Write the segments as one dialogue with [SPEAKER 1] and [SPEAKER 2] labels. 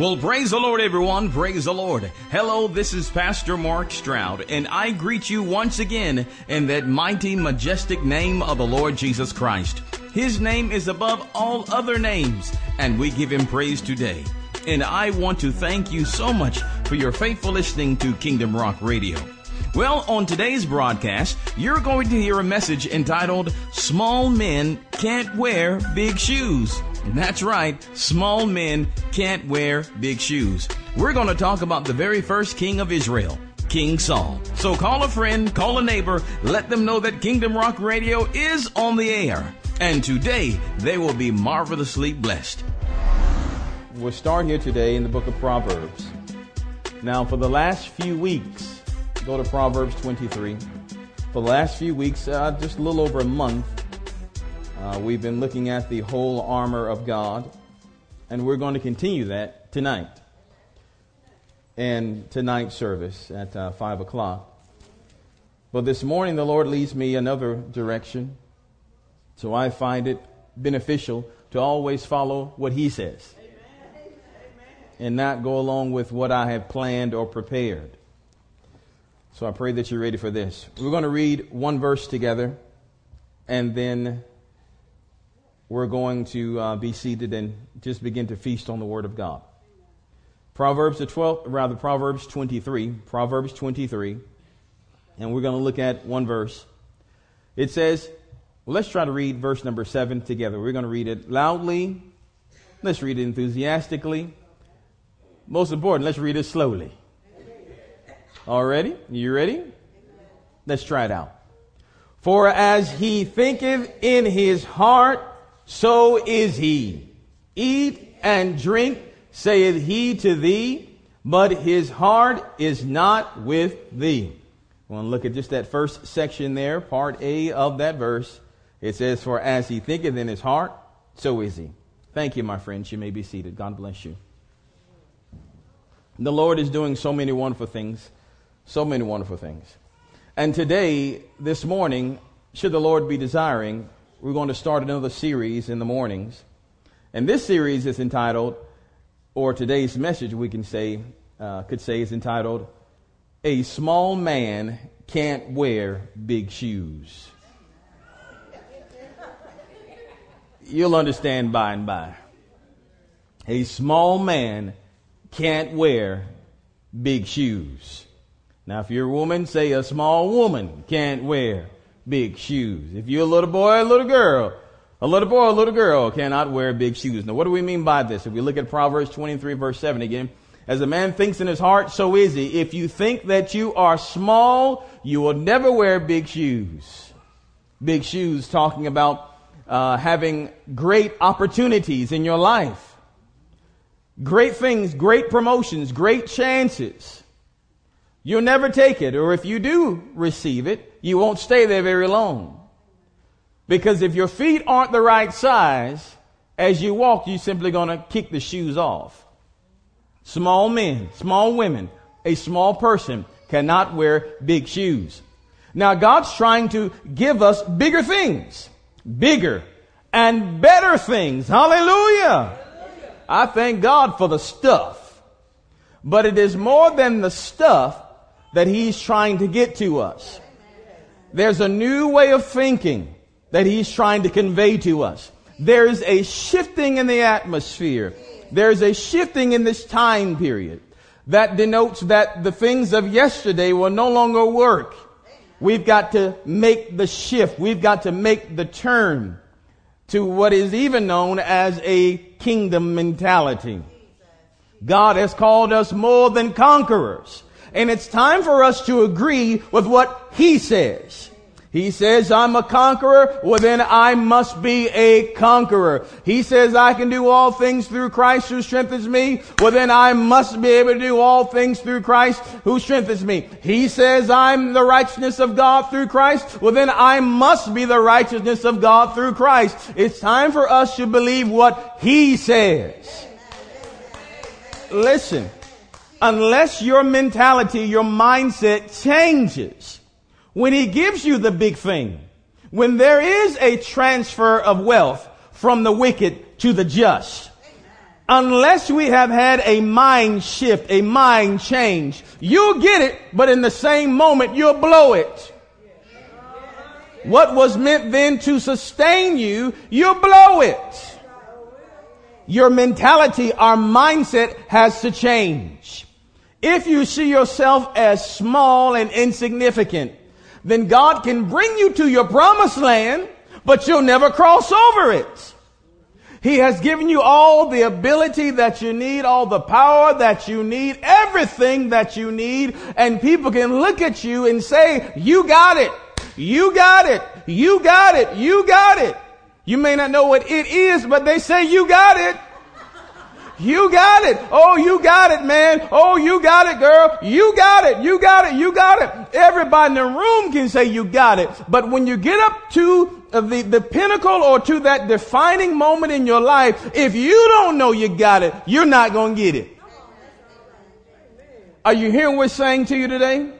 [SPEAKER 1] Well, praise the Lord, everyone. Praise the Lord. Hello, this is Pastor Mark Stroud, and I greet you once again in that mighty, majestic name of the Lord Jesus Christ. His name is above all other names, and we give him praise today. And I want to thank you so much for your faithful listening to Kingdom Rock Radio. Well, on today's broadcast, you're going to hear a message entitled Small Men Can't Wear Big Shoes. That's right, small men can't wear big shoes. We're going to talk about the very first king of Israel, King Saul. So call a friend, call a neighbor, let them know that Kingdom Rock Radio is on the air. And today, they will be marvelously blessed.
[SPEAKER 2] We'll start here today in the book of Proverbs. Now, for the last few weeks, Go to Proverbs 23. For the last few weeks, uh, just a little over a month, uh, we've been looking at the whole armor of God, and we're going to continue that tonight and tonight's service at uh, 5 o'clock. But this morning, the Lord leads me another direction, so I find it beneficial to always follow what He says and not go along with what I have planned or prepared. So I pray that you're ready for this. We're going to read one verse together, and then we're going to uh, be seated and just begin to feast on the Word of God. Proverbs the 12th, rather Proverbs 23, Proverbs 23, and we're going to look at one verse. It says, let's try to read verse number 7 together. We're going to read it loudly. Let's read it enthusiastically. Most important, let's read it slowly. All ready? You ready? Let's try it out. For as he thinketh in his heart, so is he. Eat and drink, saith he to thee, but his heart is not with thee. I want to look at just that first section there, part A of that verse. It says, For as he thinketh in his heart, so is he. Thank you, my friends. You may be seated. God bless you. The Lord is doing so many wonderful things so many wonderful things. And today, this morning, should the Lord be desiring, we're going to start another series in the mornings. And this series is entitled, or today's message we can say, uh, could say is entitled, A Small Man Can't Wear Big Shoes. You'll understand by and by. A small man can't wear big shoes. Now, if you're a woman, say a small woman can't wear big shoes. If you're a little boy, a little girl, a little boy, a little girl cannot wear big shoes. Now, what do we mean by this? If we look at Proverbs 23 verse 7 again, as a man thinks in his heart, so is he. If you think that you are small, you will never wear big shoes. Big shoes talking about uh, having great opportunities in your life. Great things, great promotions, great chances. You'll never take it, or if you do receive it, you won't stay there very long. Because if your feet aren't the right size, as you walk, you're simply going to kick the shoes off. Small men, small women, a small person cannot wear big shoes. Now God's trying to give us bigger things, bigger and better things. Hallelujah. I thank God for the stuff. But it is more than the stuff that he's trying to get to us. There's a new way of thinking that he's trying to convey to us. There's a shifting in the atmosphere. There's a shifting in this time period that denotes that the things of yesterday will no longer work. We've got to make the shift. We've got to make the turn to what is even known as a kingdom mentality. God has called us more than conquerors. And it's time for us to agree with what He says. He says, I'm a conqueror. Well, then I must be a conqueror. He says, I can do all things through Christ who strengthens me. Well, then I must be able to do all things through Christ who strengthens me. He says, I'm the righteousness of God through Christ. Well, then I must be the righteousness of God through Christ. It's time for us to believe what He says. Listen unless your mentality, your mindset changes, when he gives you the big thing, when there is a transfer of wealth from the wicked to the just, unless we have had a mind shift, a mind change. You'll get it, but in the same moment, you'll blow it. What was meant then to sustain you, you'll blow it. Your mentality, our mindset has to change. If you see yourself as small and insignificant, then God can bring you to your promised land, but you'll never cross over it. He has given you all the ability that you need, all the power that you need, everything that you need, and people can look at you and say, you got it. You got it. You got it. You got it. You may not know what it is, but they say you got it. You got it. Oh, you got it, man. Oh, you got it, girl. You got it. You got it. You got it. Everybody in the room can say you got it. But when you get up to uh, the, the pinnacle or to that defining moment in your life, if you don't know you got it, you're not going to get it. Are you hearing what we're saying to you today?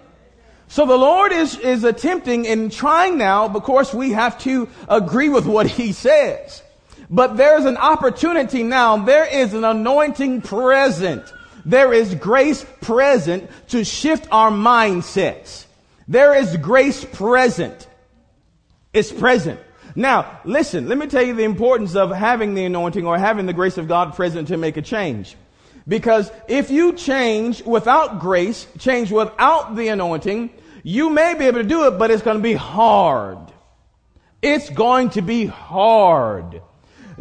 [SPEAKER 2] So the Lord is, is attempting and trying now, of course we have to agree with what He says. But there's an opportunity now. There is an anointing present. There is grace present to shift our mindsets. There is grace present. It's present. Now, listen, let me tell you the importance of having the anointing or having the grace of God present to make a change. Because if you change without grace, change without the anointing, you may be able to do it, but it's going to be hard. It's going to be hard.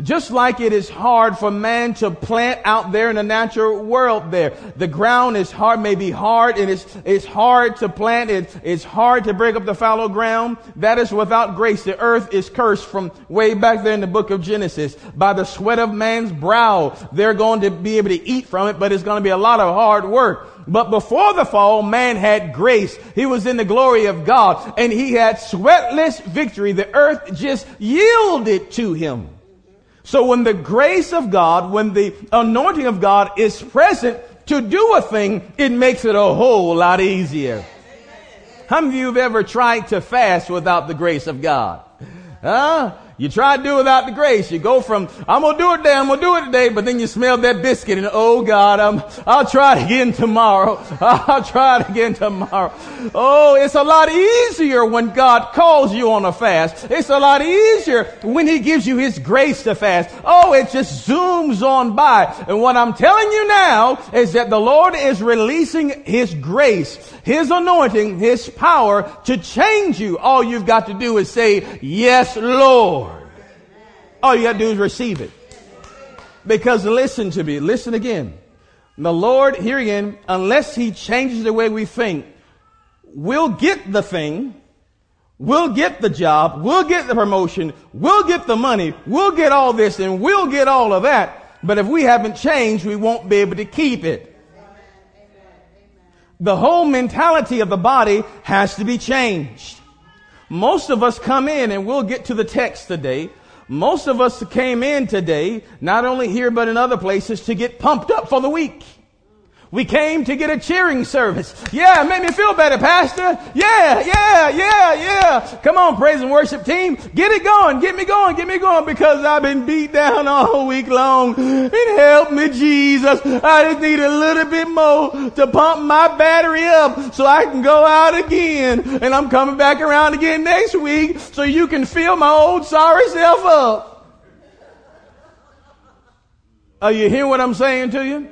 [SPEAKER 2] Just like it is hard for man to plant out there in the natural world there. The ground is hard, may be hard, and it's, it's hard to plant. It, it's hard to break up the fallow ground. That is without grace. The earth is cursed from way back there in the book of Genesis. By the sweat of man's brow, they're going to be able to eat from it, but it's going to be a lot of hard work. But before the fall, man had grace. He was in the glory of God and he had sweatless victory. The earth just yielded to him. So when the grace of God, when the anointing of God is present to do a thing, it makes it a whole lot easier. How many of you have ever tried to fast without the grace of God? Huh? You try to do without the grace. You go from, I'm going to do it today, I'm going to do it today, but then you smell that biscuit and, oh God, I'm, I'll try it again tomorrow. I'll try it again tomorrow. Oh, it's a lot easier when God calls you on a fast. It's a lot easier when He gives you His grace to fast. Oh, it just zooms on by. And what I'm telling you now is that the Lord is releasing His grace, His anointing, His power to change you. All you've got to do is say, yes, Lord. All you got to do is receive it. Because listen to me, listen again. The Lord, here again, unless He changes the way we think, we'll get the thing, we'll get the job, we'll get the promotion, we'll get the money, we'll get all this, and we'll get all of that. But if we haven't changed, we won't be able to keep it. The whole mentality of the body has to be changed. Most of us come in, and we'll get to the text today. Most of us came in today, not only here but in other places, to get pumped up for the week. We came to get a cheering service. Yeah, make me feel better, Pastor. Yeah, yeah, yeah, yeah. Come on, praise and worship team. Get it going. Get me going. Get me going because I've been beat down all week long. And help me, Jesus. I just need a little bit more to pump my battery up so I can go out again. And I'm coming back around again next week so you can fill my old sorry self up. Are you hearing what I'm saying to you?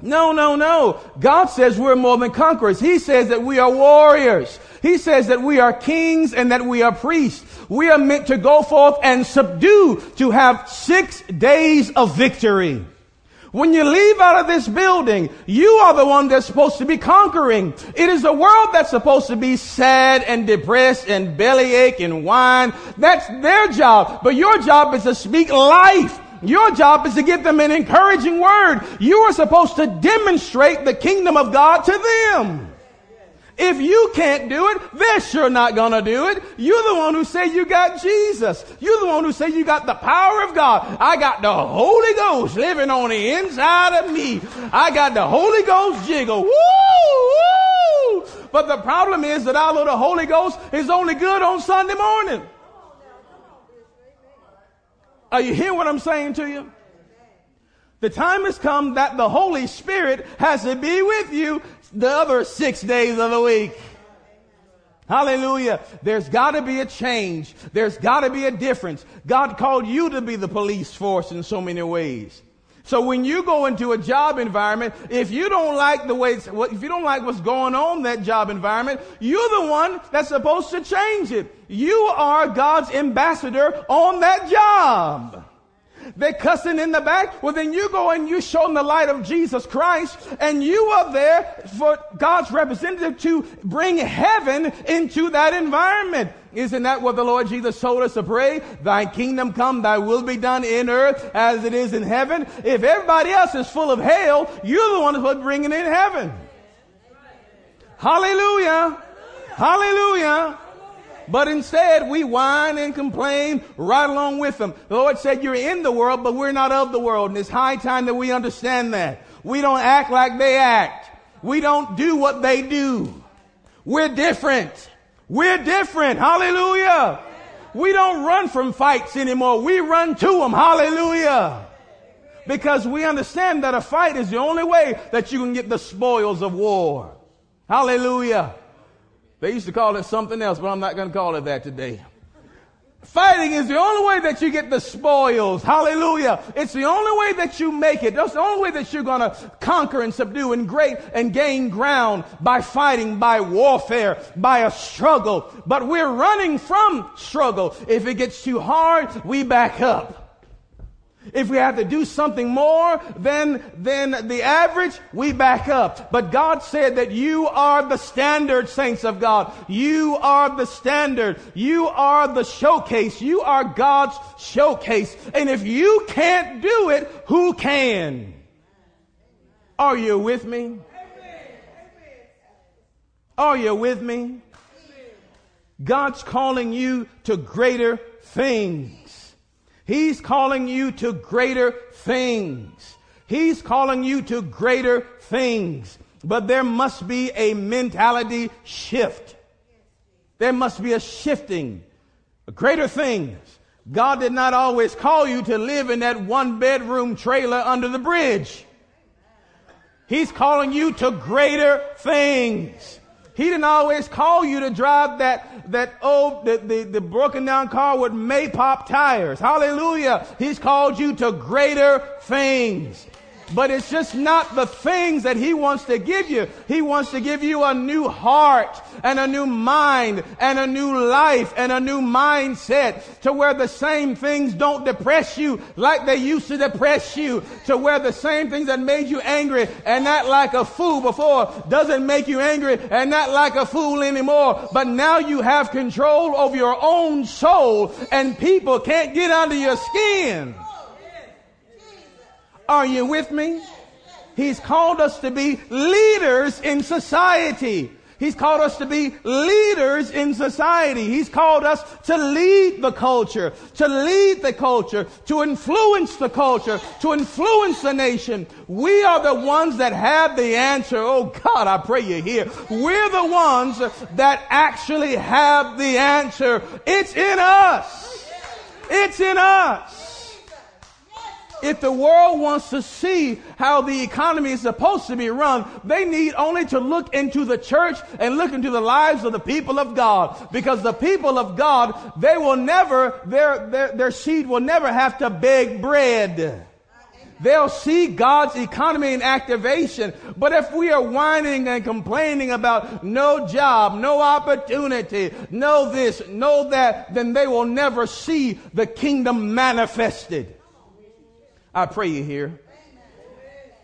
[SPEAKER 2] No, no, no. God says we're more than conquerors. He says that we are warriors. He says that we are kings and that we are priests. We are meant to go forth and subdue, to have six days of victory. When you leave out of this building, you are the one that's supposed to be conquering. It is the world that's supposed to be sad and depressed and bellyache and whine. That's their job. But your job is to speak life your job is to give them an encouraging word. You are supposed to demonstrate the kingdom of God to them. If you can't do it, they're sure not gonna do it. You're the one who say you got Jesus. You're the one who say you got the power of God. I got the Holy Ghost living on the inside of me. I got the Holy Ghost jiggle. Woo! Woo! But the problem is that our little Holy Ghost is only good on Sunday morning. Are you hearing what I'm saying to you? The time has come that the Holy Spirit has to be with you the other six days of the week. Hallelujah. There's got to be a change. There's got to be a difference. God called you to be the police force in so many ways. So when you go into a job environment, if you don't like the way, if you don't like what's going on in that job environment, you're the one that's supposed to change it. You are God's ambassador on that job. They're cussing in the back. Well, then you go and you show them the light of Jesus Christ, and you are there for God's representative to bring heaven into that environment. Isn't that what the Lord Jesus told us to pray? Thy kingdom come, thy will be done in earth as it is in heaven. If everybody else is full of hell, you're the one who's bringing in heaven. Hallelujah. Hallelujah. But instead, we whine and complain right along with them. The Lord said, you're in the world, but we're not of the world. And it's high time that we understand that. We don't act like they act. We don't do what they do. We're different. We're different. Hallelujah. We don't run from fights anymore. We run to them. Hallelujah. Because we understand that a fight is the only way that you can get the spoils of war. Hallelujah. They used to call it something else, but I'm not going to call it that today. Fighting is the only way that you get the spoils. Hallelujah. It's the only way that you make it. That's the only way that you're going to conquer and subdue and great and gain ground by fighting, by warfare, by a struggle. But we're running from struggle. If it gets too hard, we back up. If we have to do something more than, than the average, we back up. But God said that you are the standard, saints of God. You are the standard. You are the showcase. You are God's showcase. And if you can't do it, who can? Are you with me? Are you with me? God's calling you to greater things. He's calling you to greater things. He's calling you to greater things. But there must be a mentality shift. There must be a shifting. Greater things. God did not always call you to live in that one bedroom trailer under the bridge. He's calling you to greater things. He didn't always call you to drive that, that old, the, the, the broken down car with Maypop tires. Hallelujah. He's called you to greater things. But it's just not the things that he wants to give you. He wants to give you a new heart and a new mind and a new life and a new mindset to where the same things don't depress you like they used to depress you. To where the same things that made you angry and not like a fool before doesn't make you angry and not like a fool anymore. But now you have control over your own soul and people can't get under your skin. Are you with me? He's called us to be leaders in society. He's called us to be leaders in society. He's called us to lead the culture, to lead the culture, to influence the culture, to influence the nation. We are the ones that have the answer. Oh God, I pray you hear. We're the ones that actually have the answer. It's in us. It's in us. If the world wants to see how the economy is supposed to be run, they need only to look into the church and look into the lives of the people of God. Because the people of God, they will never, their, their, their seed will never have to beg bread. They'll see God's economy in activation. But if we are whining and complaining about no job, no opportunity, no this, no that, then they will never see the kingdom manifested. I pray you hear.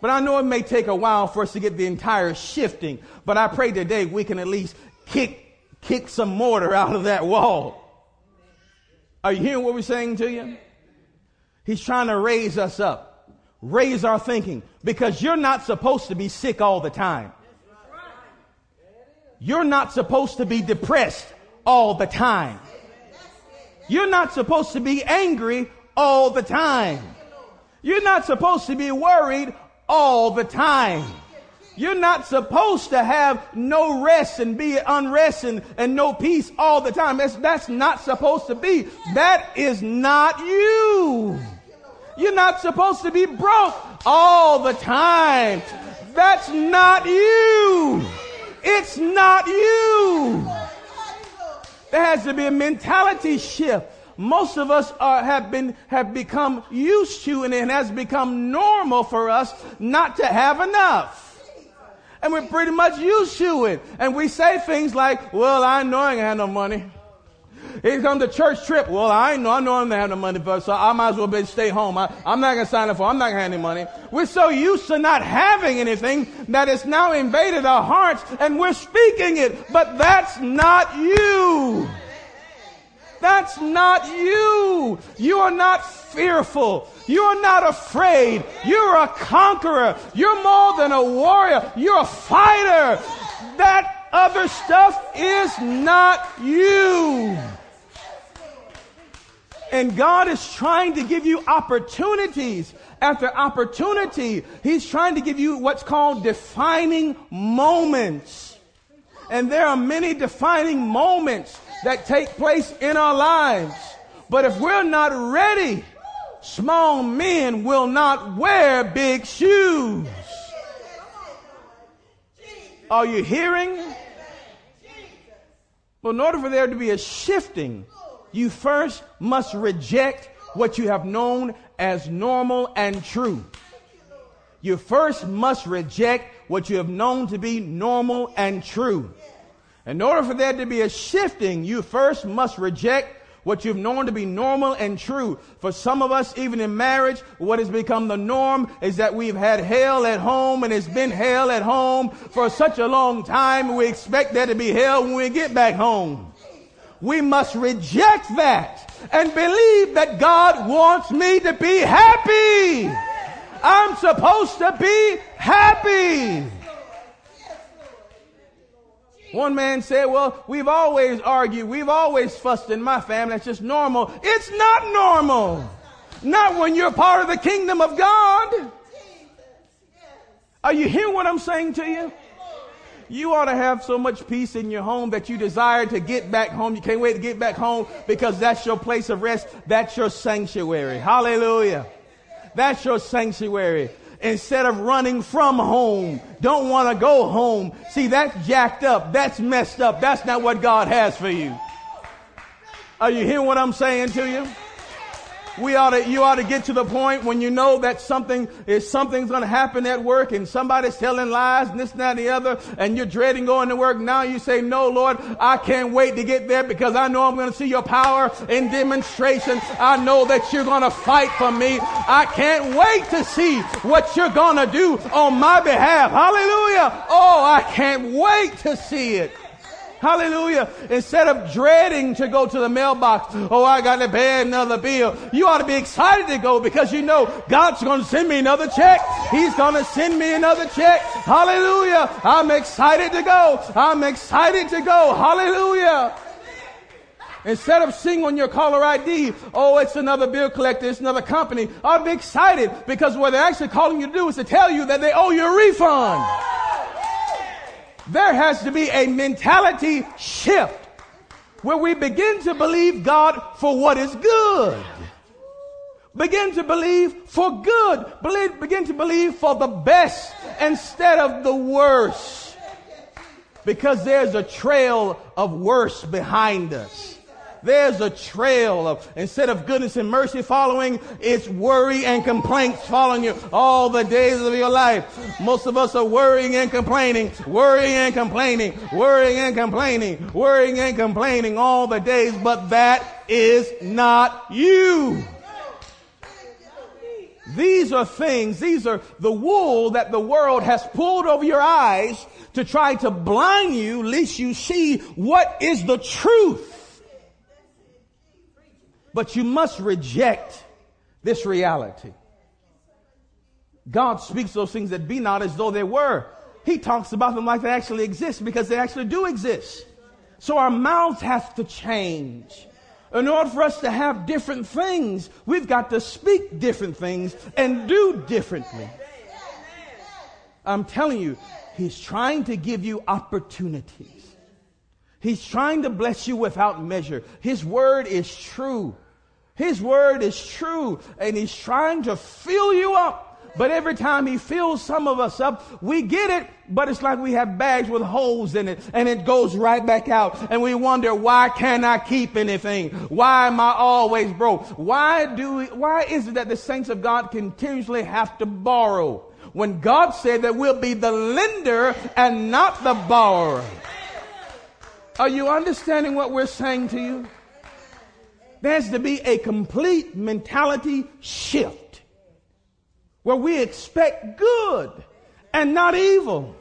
[SPEAKER 2] But I know it may take a while for us to get the entire shifting, but I pray today we can at least kick, kick some mortar out of that wall. Are you hearing what we're saying to you? He's trying to raise us up, raise our thinking, because you're not supposed to be sick all the time. You're not supposed to be depressed all the time. You're not supposed to be angry all the time. You're not supposed to be worried all the time. You're not supposed to have no rest and be unrest and, and no peace all the time. That's, that's not supposed to be. That is not you. You're not supposed to be broke all the time. That's not you. It's not you. There has to be a mentality shift. Most of us are, have been, have become used to and it has become normal for us not to have enough. And we're pretty much used to it. And we say things like, well, I know I ain't have no money. Here comes the church trip. Well, I know, I know I'm not having no money for, so I might as well be, stay home. I, am not going to sign up for, I'm not going to have any money. We're so used to not having anything that it's now invaded our hearts and we're speaking it. But that's not you. That's not you. You are not fearful. You are not afraid. You're a conqueror. You're more than a warrior. You're a fighter. That other stuff is not you. And God is trying to give you opportunities after opportunity. He's trying to give you what's called defining moments. And there are many defining moments that take place in our lives. But if we're not ready, small men will not wear big shoes. Are you hearing? Well, in order for there to be a shifting, you first must reject what you have known as normal and true. You first must reject what you have known to be normal and true. In order for there to be a shifting, you first must reject what you've known to be normal and true. For some of us, even in marriage, what has become the norm is that we've had hell at home and it's been hell at home for such a long time. We expect there to be hell when we get back home. We must reject that and believe that God wants me to be happy. I'm supposed to be happy. One man said, Well, we've always argued, we've always fussed in my family. That's just normal. It's not normal. Not when you're part of the kingdom of God. Are you hearing what I'm saying to you? You ought to have so much peace in your home that you desire to get back home. You can't wait to get back home because that's your place of rest. That's your sanctuary. Hallelujah. That's your sanctuary instead of running from home. Don't want to go home. See, that's jacked up. That's messed up. That's not what God has for you. Are you hearing what I'm saying to you? We ought to, you ought to get to the point when you know that something is something's going to happen at work and somebody's telling lies and this and that and the other and you're dreading going to work. Now you say, no, Lord, I can't wait to get there because I know I'm going to see your power in demonstration. I know that you're going to fight for me. I can't wait to see what you're going to do on my behalf. Hallelujah. Oh, I can't wait to see it. Hallelujah. Instead of dreading to go to the mailbox, oh, I got to pay another bill. You ought to be excited to go because you know God's going to send me another check. He's going to send me another check. Hallelujah. I'm excited to go. I'm excited to go. Hallelujah. Instead of seeing on your caller ID, oh, it's another bill collector, it's another company, I'll be excited because what they're actually calling you to do is to tell you that they owe you a refund. There has to be a mentality shift where we begin to believe God for what is good. Begin to believe for good. Believe, begin to believe for the best instead of the worst. Because there's a trail of worse behind us. There's a trail of, instead of goodness and mercy following, it's worry and complaints following you all the days of your life. Most of us are worrying and complaining, worrying and complaining, worrying and complaining, worrying and complaining all the days, but that is not you. These are things, these are the wool that the world has pulled over your eyes to try to blind you, lest you see what is the truth. But you must reject this reality. God speaks those things that be not as though they were. He talks about them like they actually exist because they actually do exist. So our mouths have to change. In order for us to have different things, we've got to speak different things and do differently. I'm telling you, He's trying to give you opportunities. He's trying to bless you without measure. His word is true. His word is true and he's trying to fill you up. But every time he fills some of us up, we get it, but it's like we have bags with holes in it and it goes right back out. And we wonder, why can't I keep anything? Why am I always broke? Why do we, why is it that the saints of God continuously have to borrow? When God said that we'll be the lender and not the borrower. Are you understanding what we're saying to you? There's to be a complete mentality shift where we expect good and not evil.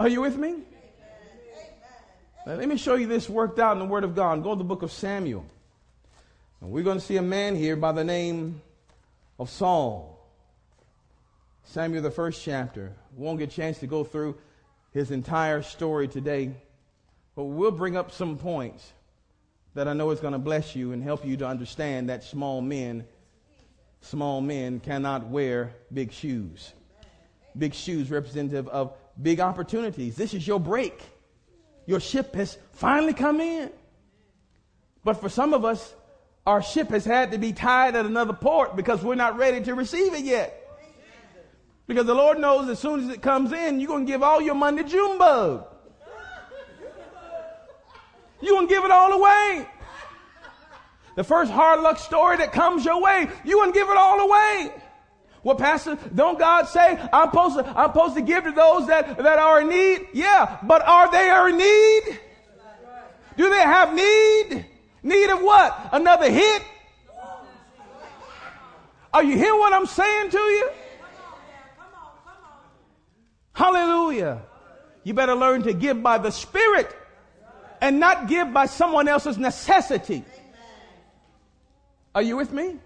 [SPEAKER 2] Are you with me? Now, let me show you this worked out in the Word of God. Go to the book of Samuel. And we're going to see a man here by the name of Saul. Samuel, the first chapter. Won't get a chance to go through his entire story today, but we'll bring up some points that I know is going to bless you and help you to understand that small men, small men cannot wear big shoes. Big shoes representative of big opportunities. This is your break. Your ship has finally come in. But for some of us, our ship has had to be tied at another port because we're not ready to receive it yet. Because the Lord knows as soon as it comes in, you're going to give all your money to Junebug. You're going give it all away. The first hard luck story that comes your way, you to give it all away. Well, Pastor, don't God say I'm supposed to, I'm supposed to give to those that, that are in need? Yeah, but are they in need? Do they have need? Need of what? Another hit? Are you hearing what I'm saying to you? Hallelujah. You better learn to give by the Spirit and not give by someone else's necessity. Are you with me?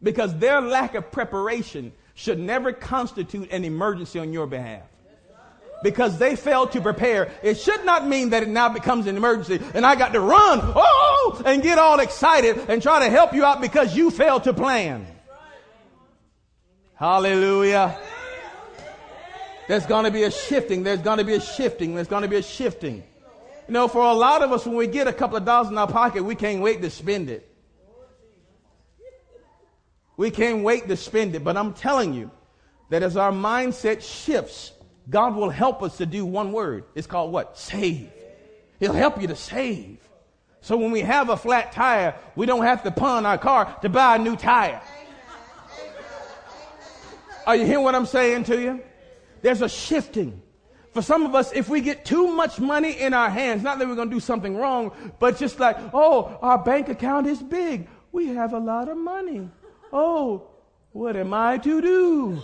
[SPEAKER 2] Because their lack of preparation should never constitute an emergency on your behalf. Because they failed to prepare, it should not mean that it now becomes an emergency and I got to run, oh, and get all excited and try to help you out because you failed to plan. Hallelujah. There's going to be a shifting. There's going to be a shifting. There's going to be a shifting. You know, for a lot of us, when we get a couple of dollars in our pocket, we can't wait to spend it. We can't wait to spend it. But I'm telling you that as our mindset shifts, God will help us to do one word. It's called what? Save. He'll help you to save. So when we have a flat tire, we don't have to pawn our car to buy a new tire. Are you hearing what I'm saying to you? There's a shifting. For some of us, if we get too much money in our hands, not that we're going to do something wrong, but just like, oh, our bank account is big. We have a lot of money. Oh, what am I to do?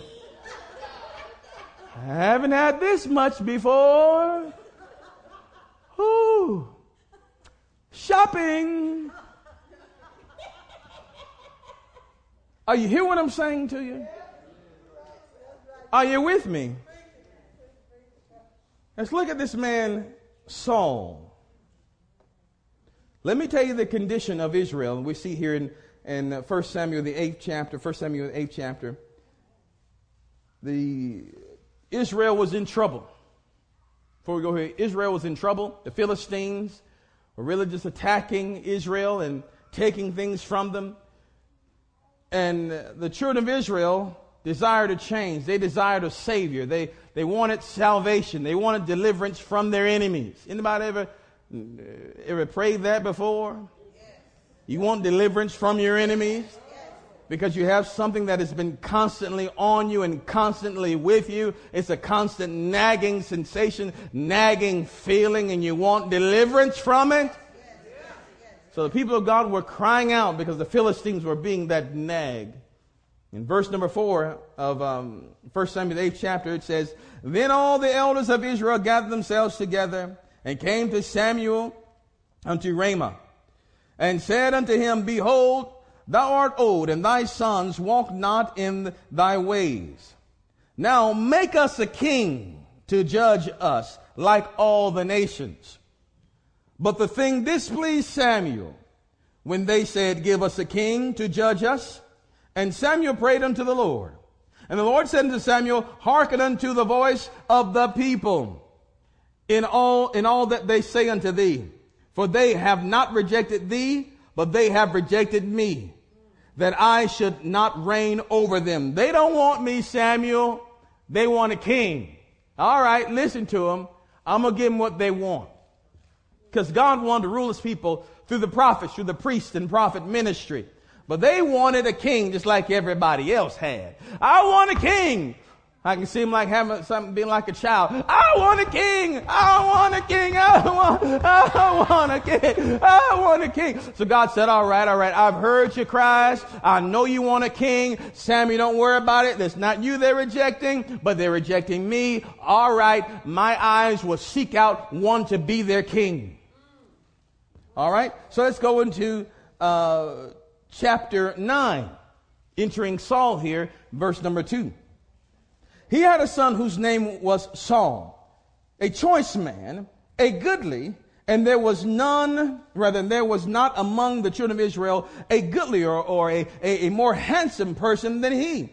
[SPEAKER 2] I haven't had this much before. Ooh, shopping. Are you hear what I'm saying to you? Are you with me? Let's look at this man, Saul. Let me tell you the condition of Israel. We see here in, in 1 uh, Samuel, the 8th chapter, 1 Samuel, the 8th chapter. The Israel was in trouble. Before we go here, Israel was in trouble. The Philistines were really just attacking Israel and taking things from them. And the children of Israel desired a change. They desired a savior. They, they wanted salvation. They wanted deliverance from their enemies. Anybody ever, uh, ever prayed that before? You want deliverance from your enemies? Because you have something that has been constantly on you and constantly with you. It's a constant nagging sensation, nagging feeling, and you want deliverance from it. So the people of God were crying out because the Philistines were being that nag. In verse number four of um, 1 Samuel, the 8th chapter, it says, Then all the elders of Israel gathered themselves together and came to Samuel unto Ramah and said unto him, Behold, thou art old, and thy sons walk not in thy ways. Now make us a king to judge us like all the nations. But the thing displeased Samuel when they said, Give us a king to judge us. And Samuel prayed unto the Lord. And the Lord said unto Samuel, Hearken unto the voice of the people in all, in all that they say unto thee. For they have not rejected thee, but they have rejected me, that I should not reign over them. They don't want me, Samuel. They want a king. All right, listen to them. I'm going to give them what they want. Because God wanted to rule his people through the prophets, through the priest and prophet ministry. But they wanted a king just like everybody else had. I want a king. I can see him like having something being like a child. I want a king. I want a king. I want, I want a king. I want a king. So God said, all right, all right. I've heard your cries. I know you want a king. Sammy, don't worry about it. That's not you they're rejecting, but they're rejecting me. All right. My eyes will seek out one to be their king. All right. So let's go into, uh, chapter 9. Entering Saul here, verse number 2. He had a son whose name was Saul, a choice man, a goodly, and there was none, rather, there was not among the children of Israel a goodlier or a, a, a more handsome person than he.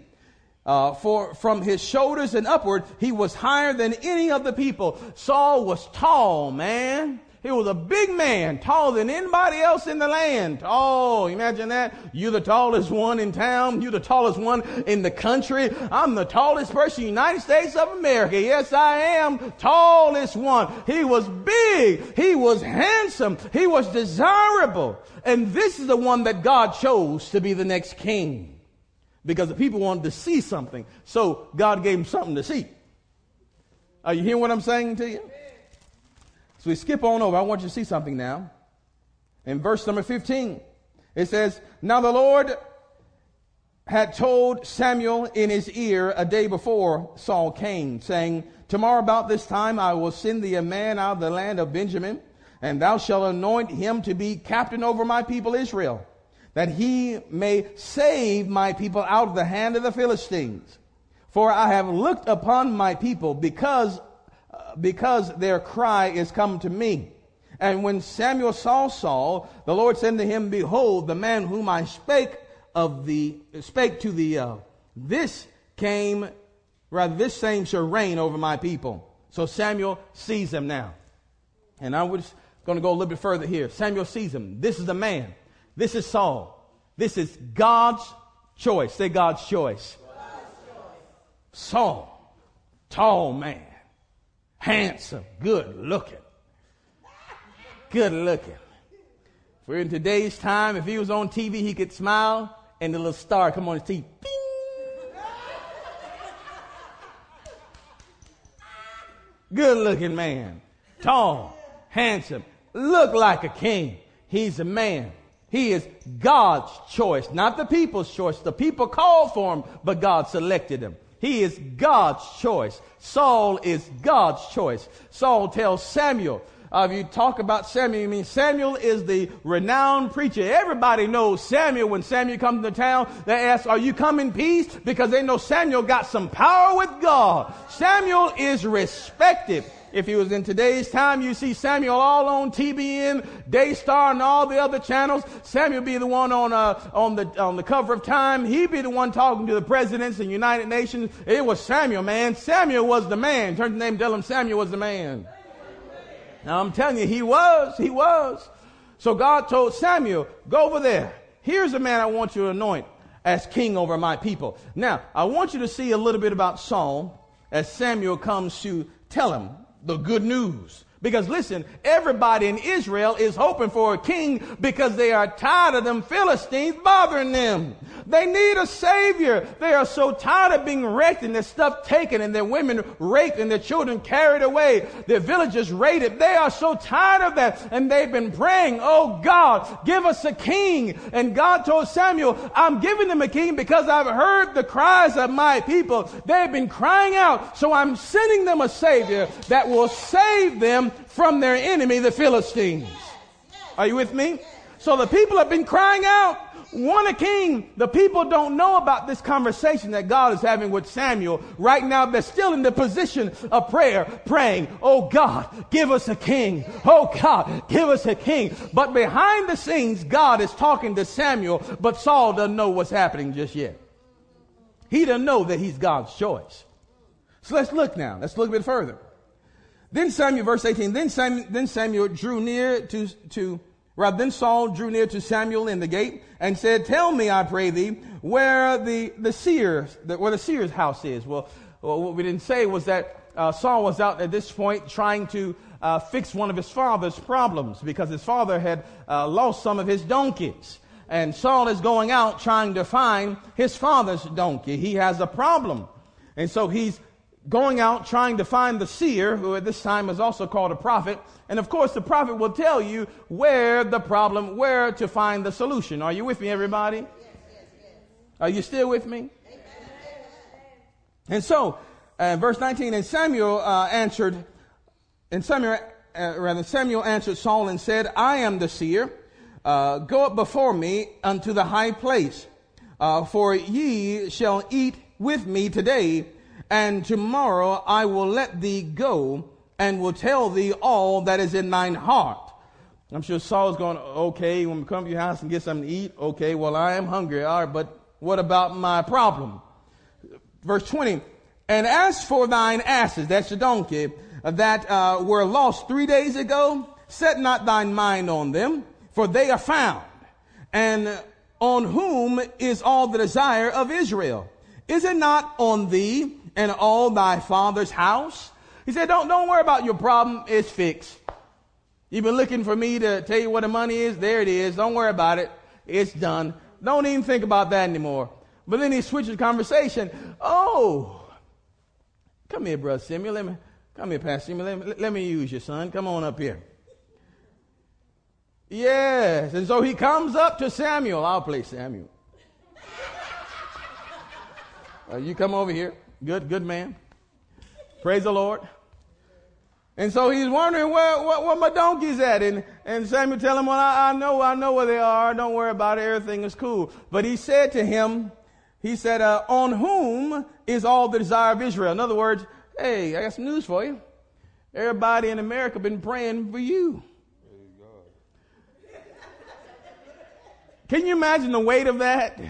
[SPEAKER 2] Uh, for from his shoulders and upward, he was higher than any of the people. Saul was tall, man. He was a big man, taller than anybody else in the land. Oh, imagine that. You're the tallest one in town. You're the tallest one in the country. I'm the tallest person in the United States of America. Yes, I am. Tallest one. He was big. He was handsome. He was desirable. And this is the one that God chose to be the next king. Because the people wanted to see something. So God gave him something to see. Are you hearing what I'm saying to you? So we skip on over. I want you to see something now. In verse number 15, it says, Now the Lord had told Samuel in his ear a day before Saul came, saying, Tomorrow about this time I will send thee a man out of the land of Benjamin, and thou shalt anoint him to be captain over my people Israel, that he may save my people out of the hand of the Philistines. For I have looked upon my people because because their cry is come to me. And when Samuel saw Saul, the Lord said to him, Behold, the man whom I spake of the spake to the uh, this came, rather this same shall reign over my people. So Samuel sees him now. And I was going to go a little bit further here. Samuel sees him. This is the man. This is Saul. This is God's choice. Say God's choice. God's choice. Saul, tall man handsome, good looking. Good looking. For in today's time, if he was on TV, he could smile and the little star come on his teeth. Bing! Good looking man. Tall, handsome, look like a king. He's a man. He is God's choice, not the people's choice. The people called for him, but God selected him. He is God's choice. Saul is God's choice. Saul tells Samuel, uh, if you talk about Samuel, I mean Samuel is the renowned preacher. Everybody knows Samuel. When Samuel comes to town, they ask, are you come in peace? Because they know Samuel got some power with God. Samuel is respected. If he was in today's time, you see Samuel all on TBN, Daystar, and all the other channels. Samuel be the one on uh, on the on the cover of Time. He'd be the one talking to the presidents and United Nations. It was Samuel, man. Samuel was the man. Turn the name, tell him Samuel was the man. Now I'm telling you, he was. He was. So God told Samuel, go over there. Here's a man I want you to anoint as king over my people. Now, I want you to see a little bit about Saul as Samuel comes to tell him the good news. Because listen, everybody in Israel is hoping for a king because they are tired of them Philistines bothering them. They need a savior. They are so tired of being wrecked and their stuff taken and their women raped and their children carried away, their villages raided. They are so tired of that and they've been praying, oh God, give us a king. And God told Samuel, I'm giving them a king because I've heard the cries of my people. They've been crying out. So I'm sending them a savior that will save them from their enemy, the Philistines. Are you with me? So the people have been crying out, want a king. The people don't know about this conversation that God is having with Samuel. Right now, they're still in the position of prayer, praying, Oh God, give us a king. Oh God, give us a king. But behind the scenes, God is talking to Samuel, but Saul doesn't know what's happening just yet. He doesn't know that he's God's choice. So let's look now. Let's look a bit further. Then Samuel, verse 18, then Samuel, then Samuel drew near to, to Right, then Saul drew near to Samuel in the gate and said, Tell me, I pray thee, where the, the seer, the, where the seer's house is. Well, well, what we didn't say was that uh, Saul was out at this point trying to uh, fix one of his father's problems because his father had uh, lost some of his donkeys. And Saul is going out trying to find his father's donkey. He has a problem. And so he's going out trying to find the seer, who at this time is also called a prophet. And of course, the prophet will tell you where the problem, where to find the solution. Are you with me, everybody? Yes, yes, yes. Are you still with me? And so, uh, verse 19, and Samuel uh, answered, and Samuel, uh, rather, Samuel answered Saul and said, I am the seer. Uh, go up before me unto the high place, uh, for ye shall eat with me today, and tomorrow I will let thee go, and will tell thee all that is in thine heart. I'm sure Saul's going, okay, when we come to your house and get something to eat, okay, well, I am hungry, all right, but what about my problem? Verse 20, and as for thine asses, that's your donkey, that uh, were lost three days ago, set not thine mind on them, for they are found. And on whom is all the desire of Israel? Is it not on thee and all thy father's house? He said, don't, don't worry about your problem. It's fixed. You've been looking for me to tell you what the money is. There it is. Don't worry about it. It's done. Don't even think about that anymore. But then he switches conversation. Oh, come here, brother Simeon. Let me, come here, Pastor Simeon. Let me, let me use you, son. Come on up here. Yes. And so he comes up to Samuel. I'll play Samuel. Uh, you come over here. Good, good man. Praise the Lord. And so he's wondering where, where, where my donkey's at. And, and Samuel tell him, well, I, I, know, I know where they are. Don't worry about it. Everything is cool. But he said to him, he said, uh, on whom is all the desire of Israel? In other words, hey, I got some news for you. Everybody in America been praying for you. Can you imagine the weight of that?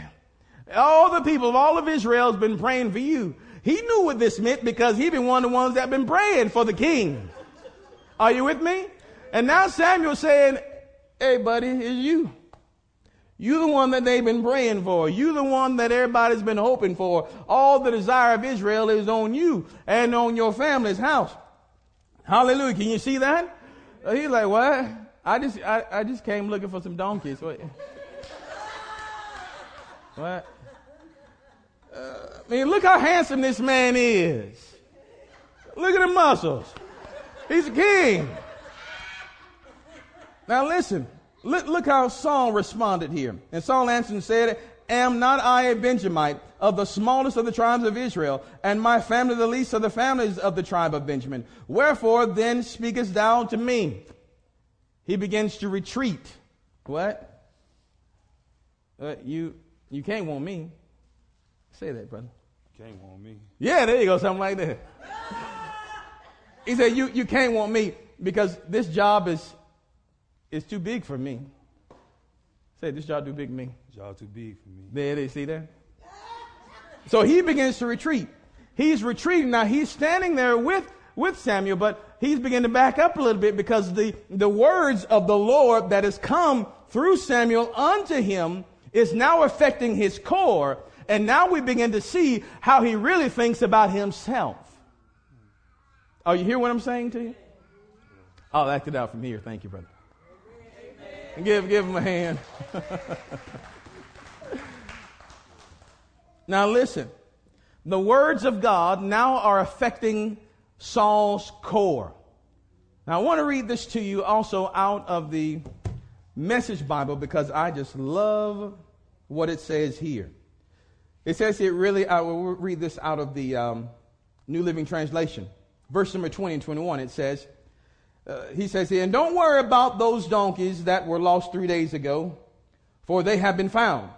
[SPEAKER 2] All the people of all of Israel has been praying for you. He knew what this meant because he been one of the ones that been praying for the king. Are you with me? And now Samuel saying, Hey buddy, it's you. You the one that they've been praying for. You the one that everybody's been hoping for. All the desire of Israel is on you and on your family's house. Hallelujah. Can you see that? Uh, He's like, what? I just, I, I just came looking for some donkeys. What? What? Uh, I mean, look how handsome this man is. Look at the muscles. He's a king. Now listen, look, look how Saul responded here. And Saul answered and said, Am not I a Benjamite of the smallest of the tribes of Israel, and my family the least of the families of the tribe of Benjamin? Wherefore then speakest thou to me? He begins to retreat. What? Uh, you you can't want me. Say that, brother.
[SPEAKER 3] Can't want me.
[SPEAKER 2] Yeah, there you go, something like that. he said, you, you can't want me because this job is, is too big for me. Say, this job too big for me.
[SPEAKER 3] Job too big for me.
[SPEAKER 2] There they see that? So he begins to retreat. He's retreating. Now he's standing there with, with Samuel, but he's beginning to back up a little bit because the, the words of the Lord that has come through Samuel unto him is now affecting his core. And now we begin to see how he really thinks about himself. Oh, you hear what I'm saying to you? I'll act it out from here. Thank you, brother. Give, give him a hand. now listen. The words of God now are affecting Saul's core. Now I want to read this to you also out of the Message Bible because I just love what it says here. It says it really, I will read this out of the um, New Living Translation. Verse number 20 and 21, it says, uh, he says and don't worry about those donkeys that were lost three days ago, for they have been found.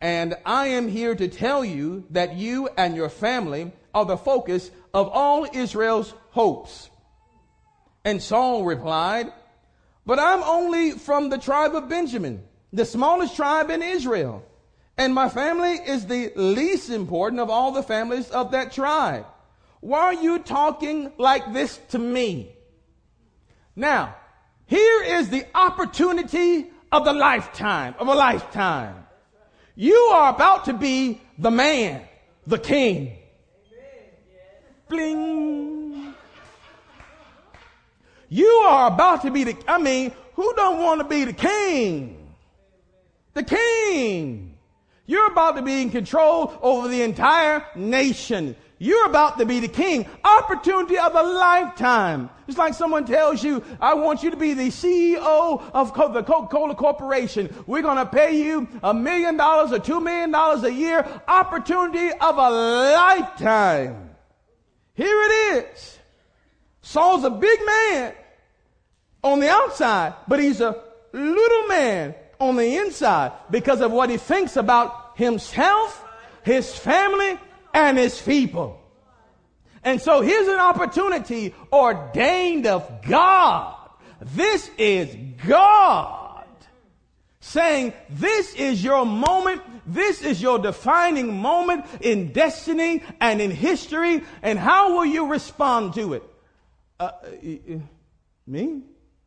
[SPEAKER 2] And I am here to tell you that you and your family are the focus of all Israel's hopes. And Saul replied, but I'm only from the tribe of Benjamin, the smallest tribe in Israel. And my family is the least important of all the families of that tribe. Why are you talking like this to me? Now, Here is the opportunity of the lifetime, of a lifetime. You are about to be the man, the king. Bling. You are about to be the, I mean, who don't want to be the king? The king. You're about to be in control over the entire nation. You're about to be the king. Opportunity of a lifetime. It's like someone tells you, I want you to be the CEO of the Coca-Cola Corporation. We're going to pay you a million dollars or two million dollars a year. Opportunity of a lifetime. Here it is. Saul's a big man on the outside, but he's a little man on the inside because of what he thinks about himself, his family, and his people. And so here's an opportunity ordained of God. This is God saying, this is your moment. This is your defining moment in destiny and in history. And how will you respond to it? Uh, me?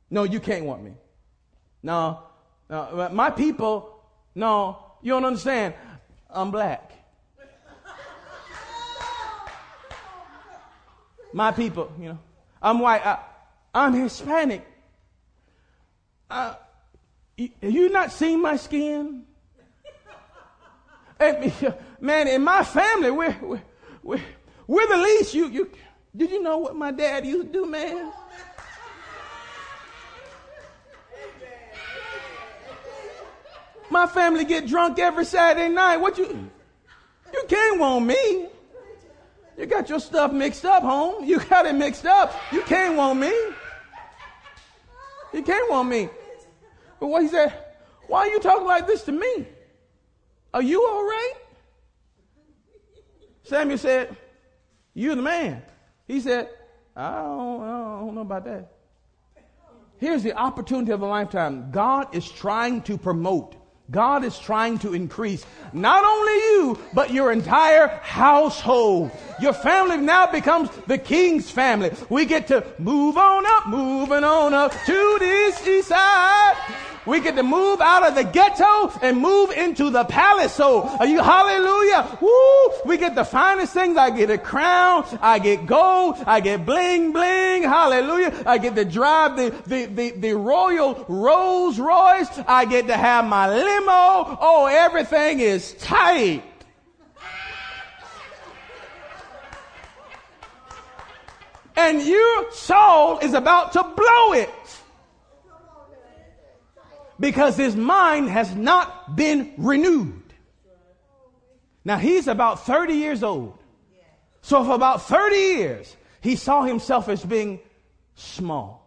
[SPEAKER 2] No, you can't want me. No, no, my people, no, you don't understand. I'm black. My people, you know. I'm white. I, am Hispanic. Uh, you not seen my skin? Man, in my family, we're, we're, we're, we're the least. You, you, did you know what my dad used to do, man? My family get drunk every Saturday night. What you? You can't want me. You got your stuff mixed up, home. You got it mixed up. You can't want me. You can't want me. But what he said, why are you talking like this to me? Are you all right? Samuel said, You're the man. He said, I don't, I don't know about that. Here's the opportunity of a lifetime. God is trying to promote God is trying to increase not only you, but your entire household. Your family now becomes the king's family. We get to move on up, moving on up to this east side. We get to move out of the ghetto and move into the palace. So, are you hallelujah? Woo! We get the finest things. I get a crown. I get gold. I get bling bling. Hallelujah. I get to drive the, the, the, the royal Rolls Royce. I get to have my limo. Oh, everything is tight. And your soul is about to blow it because his mind has not been renewed. Now he's about 30 years old. So for about 30 years, he saw himself as being small.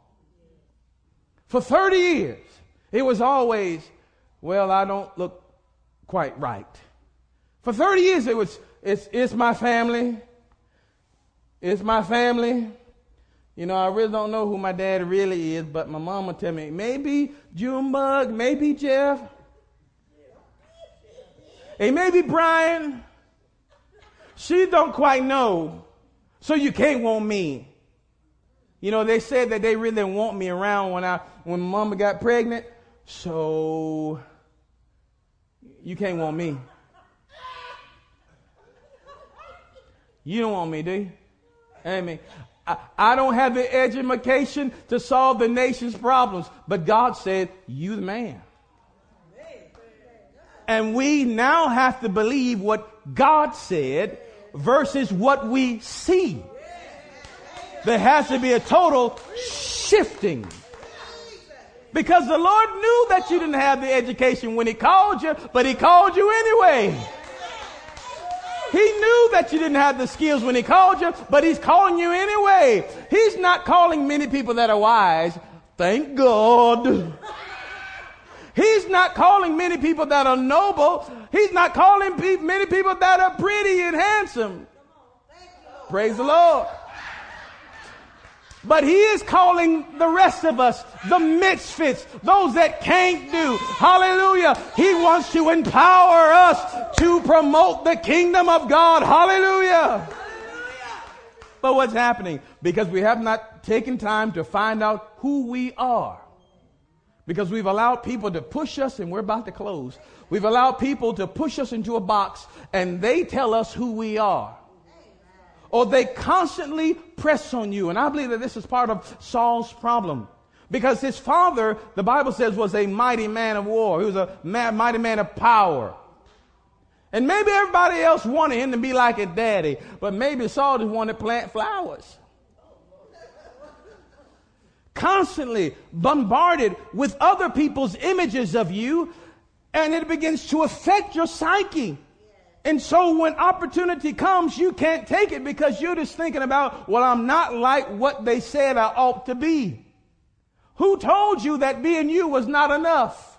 [SPEAKER 2] For 30 years, it was always, well, I don't look quite right. For 30 years, it was, it's, it's my family. It's my family. You know, I really don't know who my dad really is, but my mama tell me maybe Junebug, maybe Jeff, hey, maybe Brian. She don't quite know, so you can't want me. You know, they said that they really want me around when I when mama got pregnant, so you can't want me. You don't want me, do you? Amen. I, don't have the education to solve the nation's problems, but God said, You the man. And we now have to believe what God said versus what we see. There has to be a total shifting. Because the Lord knew that you didn't have the education when He called you, but He called you anyway. He knew that you didn't have the skills when he called you, but he's calling you anyway. He's not calling many people that are wise. Thank God. He's not calling many people that are noble. He's not calling pe- many people that are pretty and handsome. Praise the Lord. But he is calling the rest of us, the misfits, those that can't do. Hallelujah. He wants to empower us to promote the kingdom of God. Hallelujah. But what's happening? Because we have not taken time to find out who we are. Because we've allowed people to push us, and we're about to close. We've allowed people to push us into a box, and they tell us who we are. Or they constantly press on you. And I believe that this is part of Saul's problem. Because his father, the Bible says, was a mighty man of war. He was a mighty man of power. And maybe everybody else wanted him to be like a daddy, but maybe Saul just wanted to plant flowers. Constantly bombarded with other people's images of you, and it begins to affect your psyche. And so when opportunity comes, you can't take it because you're just thinking about, well, I'm not like what they said I ought to be. Who told you that being you was not enough?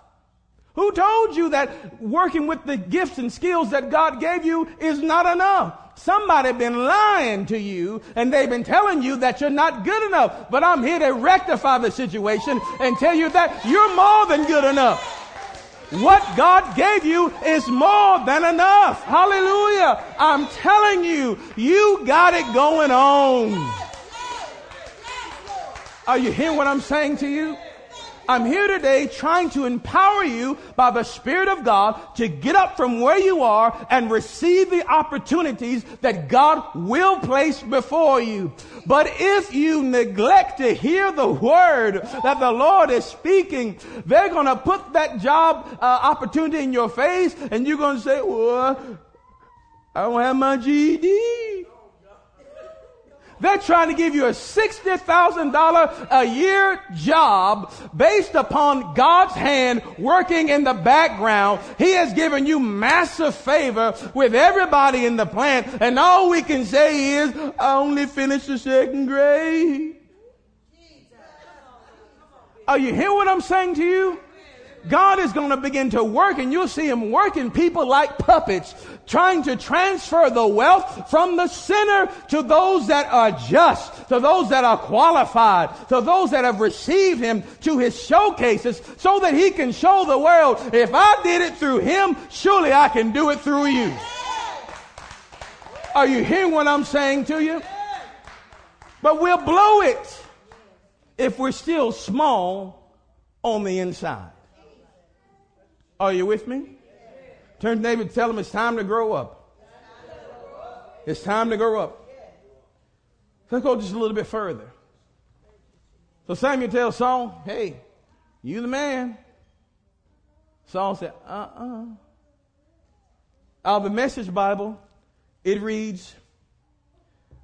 [SPEAKER 2] Who told you that working with the gifts and skills that God gave you is not enough? Somebody been lying to you and they've been telling you that you're not good enough. But I'm here to rectify the situation and tell you that you're more than good enough. What God gave you is more than enough. Hallelujah. I'm telling you, you got it going on. Are you hearing what I'm saying to you? I'm here today trying to empower you by the Spirit of God to get up from where you are and receive the opportunities that God will place before you. But if you neglect to hear the word that the Lord is speaking, they're going to put that job uh, opportunity in your face and you're going to say, well, I don't have my GED. They're trying to give you a $60,000 a year job based upon God's hand working in the background. He has given you massive favor with everybody in the plant. And all we can say is, I only finished the second grade. Are you hearing what I'm saying to you? God is going to begin to work and you'll see him working people like puppets, trying to transfer the wealth from the sinner to those that are just, to those that are qualified, to those that have received him to his showcases so that he can show the world, if I did it through him, surely I can do it through you. Are you hearing what I'm saying to you? But we'll blow it if we're still small on the inside. Are you with me? Turn to David tell him it's time to grow up. It's time to grow up. Let's go just a little bit further. So Samuel tells Saul, hey, you the man. Saul said, uh-uh. Out of the Message Bible, it reads,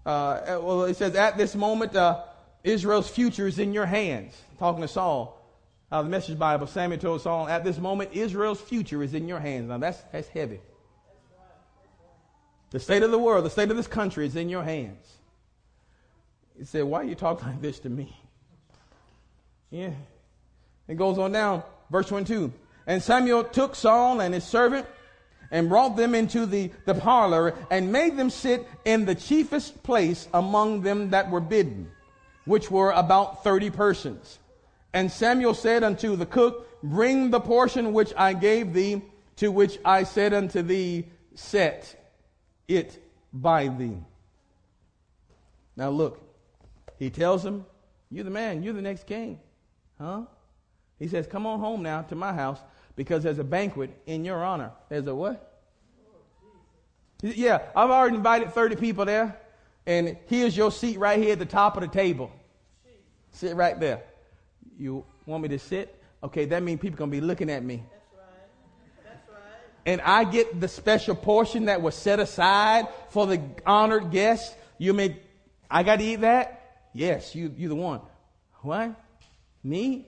[SPEAKER 2] uh, well, it says, at this moment, uh, Israel's future is in your hands. Talking to Saul. Uh, the Message Bible, Samuel told Saul, at this moment, Israel's future is in your hands. Now, that's, that's heavy. The state of the world, the state of this country is in your hands. He said, Why you talking like this to me? Yeah. It goes on down, verse 22. And Samuel took Saul and his servant and brought them into the, the parlor and made them sit in the chiefest place among them that were bidden, which were about 30 persons. And Samuel said unto the cook, Bring the portion which I gave thee, to which I said unto thee, Set it by thee. Now look, he tells him, You're the man, you're the next king. Huh? He says, Come on home now to my house because there's a banquet in your honor. There's a what? Yeah, I've already invited 30 people there, and here's your seat right here at the top of the table. Sit right there. You want me to sit? Okay, that means people going to be looking at me. That's right. That's right. And I get the special portion that was set aside for the honored guests. You may, I got to eat that? Yes, you, you the one. What? Me?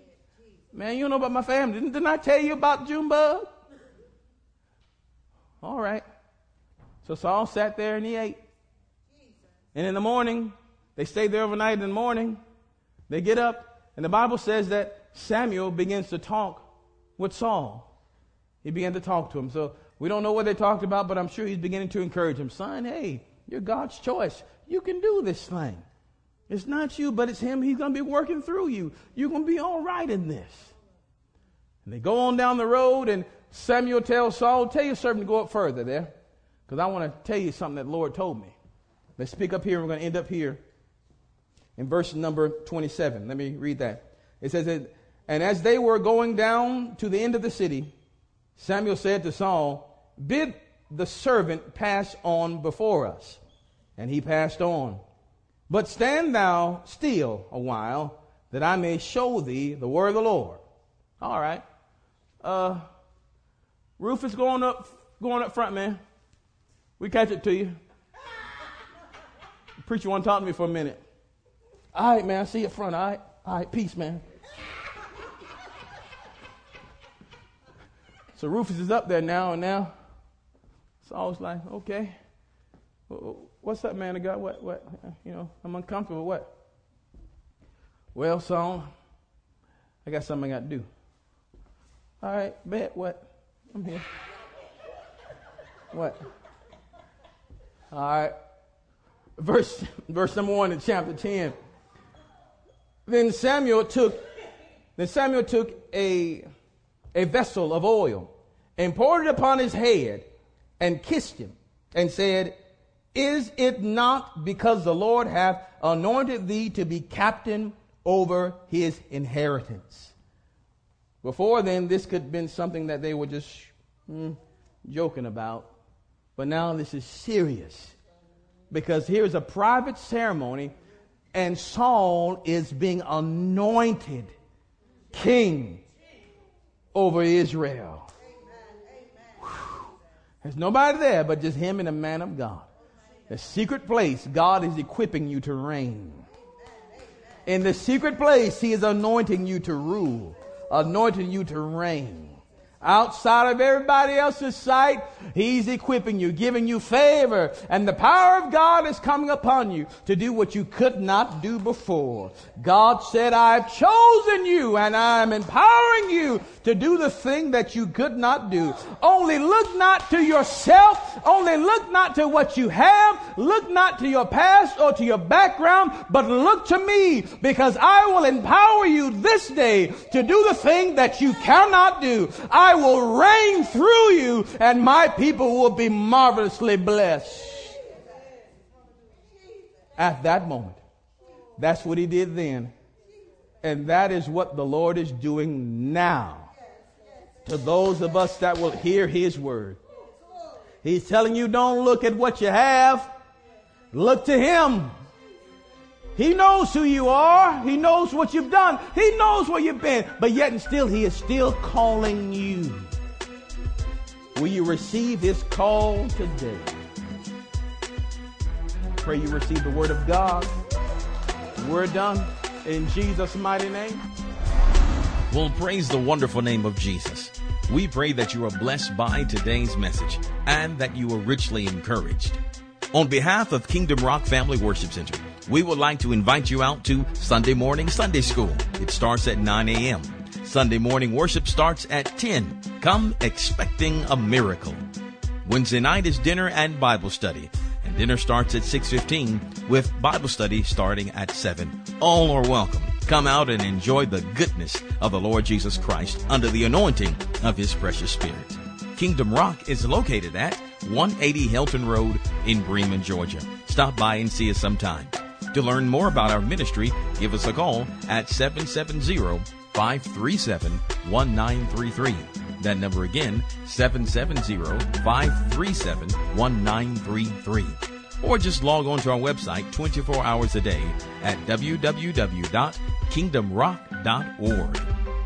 [SPEAKER 2] Man, you don't know about my family. Didn't, didn't I tell you about Junebug? All right. So Saul sat there and he ate. And in the morning, they stayed there overnight in the morning. They get up, and the Bible says that Samuel begins to talk with Saul. He began to talk to him. So we don't know what they talked about, but I'm sure he's beginning to encourage him. Son, hey, you're God's choice. You can do this thing. It's not you, but it's him. He's going to be working through you. You're going to be all right in this. And they go on down the road, and Samuel tells Saul, Tell your servant to go up further there, because I want to tell you something that the Lord told me. Let's pick up here. We're going to end up here in verse number 27. Let me read that. It says, And as they were going down to the end of the city, Samuel said to Saul, Bid the servant pass on before us. And he passed on. But stand thou still a while, that I may show thee the word of the Lord. All right. Uh, Rufus going up, going up front, man. We catch it to you. Preacher want to talk to me for a minute. All right, man. I see you front. All right. All right. Peace, man. So Rufus is up there now, and now Saul's like, okay, what's up, man of God? What, what, you know, I'm uncomfortable. What? Well, Saul, I got something I got to do. All right, bet. What? I'm here. What? All right. Verse, verse number one in chapter 10. Then Samuel took, then Samuel took a a vessel of oil and poured it upon his head and kissed him and said, Is it not because the Lord hath anointed thee to be captain over his inheritance? Before then, this could have been something that they were just mm, joking about. But now this is serious because here's a private ceremony and Saul is being anointed king over Israel. There's nobody there but just him and a man of God. The secret place, God is equipping you to reign. In the secret place, He is anointing you to rule, anointing you to reign outside of everybody else's sight, He's equipping you, giving you favor, and the power of God is coming upon you to do what you could not do before. God said, I've chosen you and I'm empowering you to do the thing that you could not do. Only look not to yourself, only look not to what you have, look not to your past or to your background, but look to me because I will empower you this day to do the thing that you cannot do. I I will reign through you and my people will be marvelously blessed. At that moment. That's what he did then. And that is what the Lord is doing now to those of us that will hear his word. He's telling you don't look at what you have. Look to him. He knows who you are. He knows what you've done. He knows where you've been. But yet and still, He is still calling you. Will you receive His call today? Pray you receive the Word of God. We're done. In Jesus' mighty name.
[SPEAKER 4] Well, praise the wonderful name of Jesus. We pray that you are blessed by today's message and that you are richly encouraged. On behalf of Kingdom Rock Family Worship Center, we would like to invite you out to Sunday morning Sunday school. It starts at 9 a.m. Sunday morning worship starts at 10. Come expecting a miracle. Wednesday night is dinner and Bible study, and dinner starts at 6:15 with Bible study starting at 7. All are welcome. Come out and enjoy the goodness of the Lord Jesus Christ under the anointing of his precious spirit. Kingdom Rock is located at 180 Hilton Road in Bremen, Georgia. Stop by and see us sometime. To learn more about our ministry, give us a call at 770-537-1933. That number again, 770-537-1933. Or just log on to our website 24 hours a day at www.kingdomrock.org.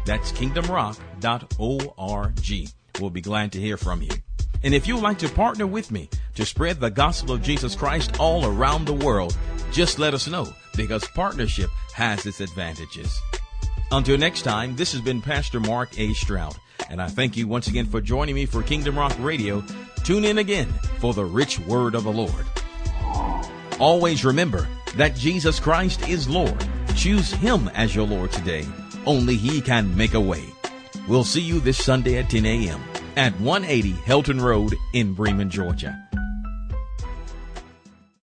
[SPEAKER 4] That's kingdomrock.org. We'll be glad to hear from you. And if you'd like to partner with me to spread the gospel of Jesus Christ all around the world, just let us know because partnership has its advantages. Until next time, this has been Pastor Mark A. Stroud, and I thank you once again for joining me for Kingdom Rock Radio. Tune in again for the rich word of the Lord. Always remember that Jesus Christ is Lord. Choose Him as your Lord today. Only He can make a way. We'll see you this Sunday at 10 a.m at 180 Helton Road in Bremen, Georgia.